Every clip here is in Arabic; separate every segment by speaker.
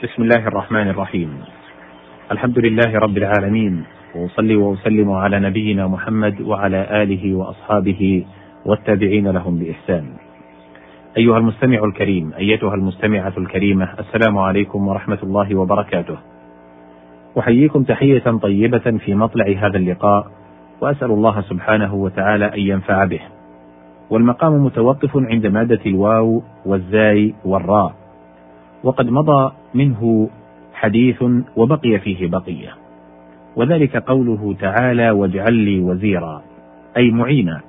Speaker 1: بسم الله الرحمن الرحيم. الحمد لله رب العالمين وأصلي وأسلم على نبينا محمد وعلى آله وأصحابه والتابعين لهم بإحسان. أيها المستمع الكريم أيتها المستمعة الكريمة السلام عليكم ورحمة الله وبركاته. أحييكم تحية طيبة في مطلع هذا اللقاء وأسأل الله سبحانه وتعالى أن ينفع به. والمقام متوقف عند مادة الواو والزاي والراء. وقد مضى منه حديث وبقي فيه بقية. وذلك قوله تعالى واجعل لي وزيرا أي معينا.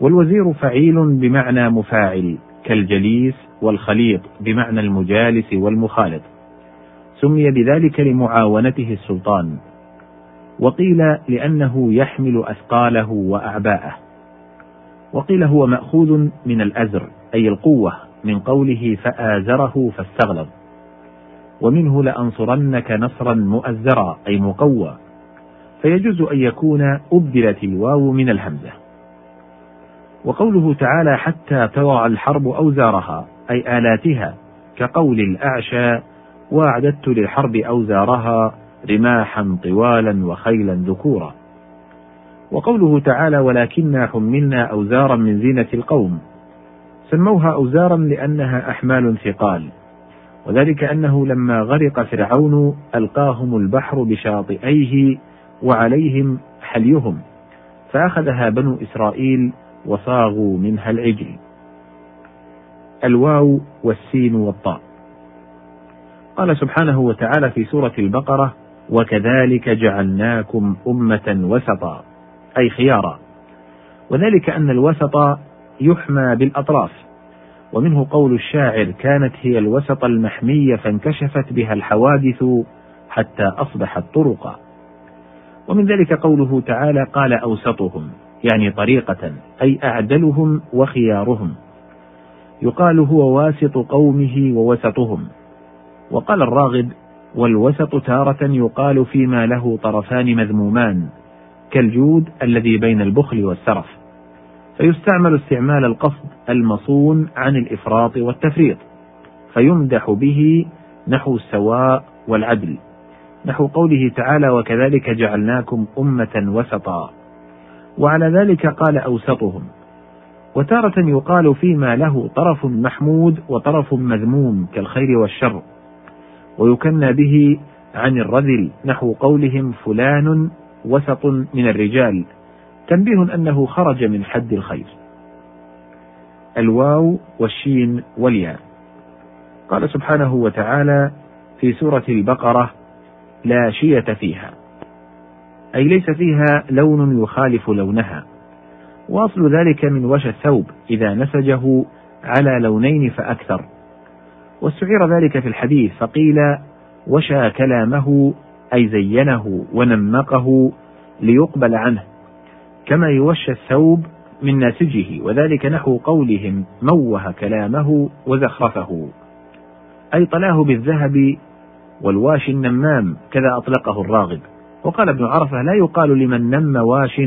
Speaker 1: والوزير فعيل بمعنى مفاعل كالجليس والخليط بمعنى المجالس والمخالط. سمي بذلك لمعاونته السلطان. وقيل لأنه يحمل أثقاله وأعباءه. وقيل هو مأخوذ من الأزر أي القوة. من قوله فآزره فاستغلظ. ومنه لأنصرنك نصرا مؤزرا أي مقوى. فيجوز أن يكون أبدلت الواو من الهمزة. وقوله تعالى حتى تضع الحرب أوزارها أي آلاتها كقول الأعشى وأعددت للحرب أوزارها رماحا طوالا وخيلا ذكورا. وقوله تعالى ولكنا حملنا أوزارا من زينة القوم. سموها أوزارا لأنها أحمال ثقال. وذلك أنه لما غرق فرعون ألقاهم البحر بشاطئيه وعليهم حليهم فأخذها بنو إسرائيل وصاغوا منها العجل. الواو والسين والطاء. قال سبحانه وتعالى في سورة البقرة وكذلك جعلناكم أمة وسطا أي خيارا. وذلك أن الوسط يحمى بالأطراف. ومنه قول الشاعر كانت هي الوسط المحمي فانكشفت بها الحوادث حتى أصبحت طرقا ومن ذلك قوله تعالى قال أوسطهم يعني طريقة أي أعدلهم وخيارهم. يقال هو واسط قومه ووسطهم. وقال الراغب والوسط تارة يقال فيما له طرفان مذمومان كالجود الذي بين البخل والسرف. فيستعمل استعمال القصد المصون عن الإفراط والتفريط فيمدح به نحو السواء والعدل. نحو قوله تعالى وكذلك جعلناكم أمة وسطا وعلى ذلك قال أوسطهم. وتارة يقال فيما له طرف محمود وطرف مذموم كالخير والشر. ويكنى به عن الرذل نحو قولهم فلان وسط من الرجال. تنبيه أنه خرج من حد الخير. الواو والشين والياء. قال سبحانه وتعالى في سورة البقرة لا شية فيها. أي ليس فيها لون يخالف لونها. وأصل ذلك من وشى الثوب. إذا نسجه على لونين فأكثر. واستعير ذلك في الحديث فقيل وشى كلامه أي زينه ونمقه ليقبل عنه. كما يوشى الثوب من ناسجه وذلك نحو قولهم موه كلامه وزخرفه. أي طلاه بالذهب والواشي النمام كذا أطلقه الراغب. وقال ابن عرفة لا يقال لمن نم واش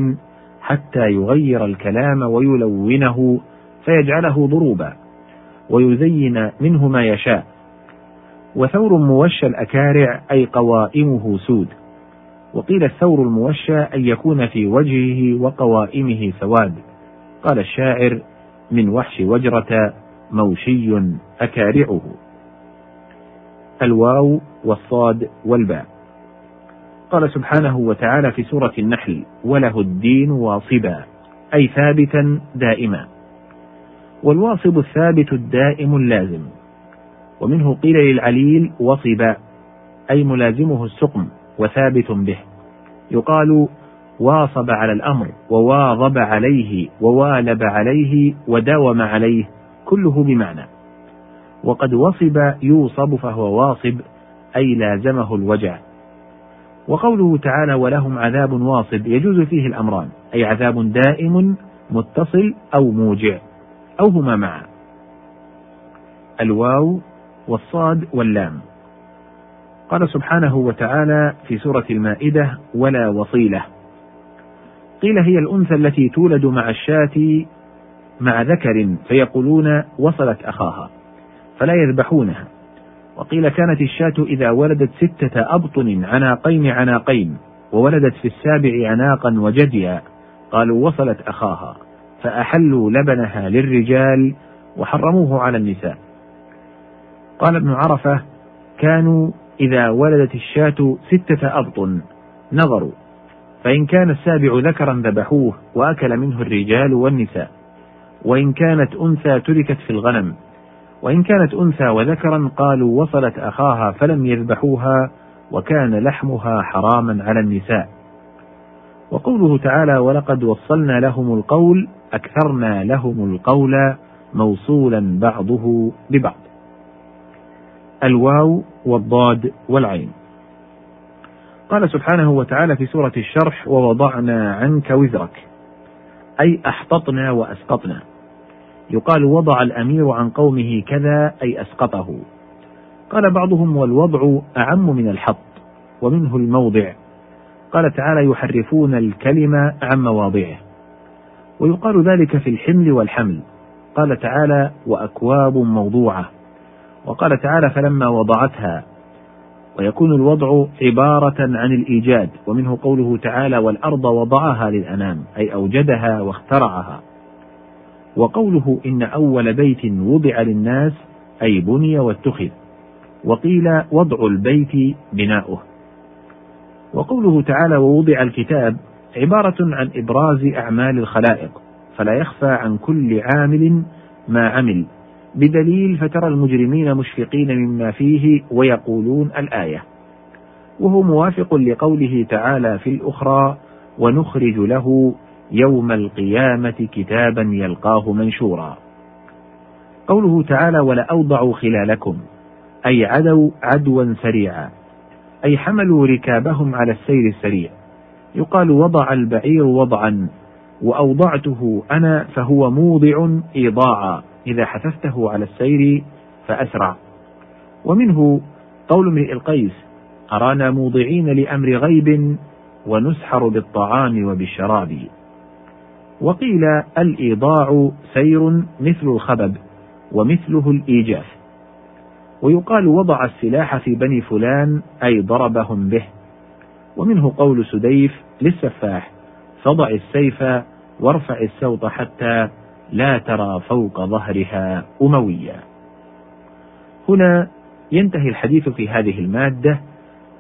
Speaker 1: حتى يغير الكلام ويلونه فيجعله ضروبا ويزين منه ما يشاء. وثور موشى الأكارع أي قوائمه سود. وقيل الثور الموشى أن يكون في وجهه وقوائمه سواد. قال الشاعر من وحش وجرة موشي أكارعه. الواو والصاد والباء. قال سبحانه وتعالى في سورة النحل وله الدين واصبا أي ثابتا دائما. والواصب الثابت الدائم اللازم. ومنه قيل للعليل وصبا أي ملازمه السقم. وثابت به. يقال واصب على الأمر وواظب عليه ووالب عليه وداوم عليه كله بمعنى. وقد وصب يوصب فهو واصب أي لازمه الوجع. وقوله تعالى ولهم عذاب واصب يجوز فيه الأمران أي عذاب دائم متصل أو موجع أو هما معا. الواو والصاد واللام. قال سبحانه وتعالى في سورة المائدة ولا وصيلة قيل هي الأنثى التي تولد مع الشاة مع ذكر فيقولون وصلت أخاها فلا يذبحونها. وقيل كانت الشاة إذا ولدت ستة أبطن عناقين عناقين وولدت في السابع عناقا وجديا. قالوا وصلت أخاها فأحلوا لبنها للرجال وحرموه على النساء. قال ابن عرفة كانوا إذا ولدت الشاة ستة أبطن نظروا. فإن كان السابع ذكرا ذبحوه وأكل منه الرجال والنساء. وإن كانت أنثى تركت في الغنم. وإن كانت أنثى وذكرا قالوا وصلت أخاها فلم يذبحوها وكان لحمها حراما على النساء. وقوله تعالى ولقد وصلنا لهم القول أكثرنا لهم القول موصولا بعضه ببعض. الواو والضاد والعين. قال سبحانه وتعالى في سورة الشرح ووضعنا عنك وزرك أي أحططنا وأسقطنا. يقال وضع الأمير عن قومه كذا أي أسقطه. قال بعضهم والوضع أعم من الحط ومنه الموضع. قال تعالى يحرفون الكلمة عن مواضعه. ويقال ذلك في الحمل والحمل. قال تعالى وأكواب موضوعة. وقال تعالى فلما وضعتها ويكون الوضع عبارة عن الإيجاد ومنه قوله تعالى والأرض وضعها للأنام أي أوجدها واخترعها. وقوله إن أول بيت وضع للناس أي بني واتخذ. وقيل وضع البيت بناؤه. وقوله تعالى ووضع الكتاب عبارة عن إبراز أعمال الخلائق فلا يخفى عن كل عامل ما عمل. بدليل فترى المجرمين مشفقين مما فيه ويقولون الآية. وهو موافق لقوله تعالى في الأخرى ونخرج له يوم القيامة كتابا يلقاه منشورا قوله تعالى ولأوضعوا خلالكم أي عدوا عدوا سريعا. أي حملوا ركابهم على السير السريع. يقال وضع البعير وضعا وأوضعته أنا فهو موضع إيضاعا إذا حثثته على السير فأسرع ومنه قول امرئ القيس أرانا موضعين لأمر غيب ونسحر بالطعام وبالشراب. وقيل الإيضاع سير مثل الخبب ومثله الإيجاف. ويقال وضع السلاح في بني فلان أي ضربهم به. ومنه قول سديف للسفاح فضع السيف وارفع السوط حتى لا ترى فوق ظهرها أمويا هنا ينتهي الحديث في هذه المادة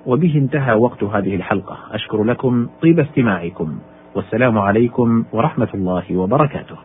Speaker 1: وبه انتهى وقت هذه الحلقة. أشكر لكم طيب استماعكم والسلام عليكم ورحمة الله وبركاته.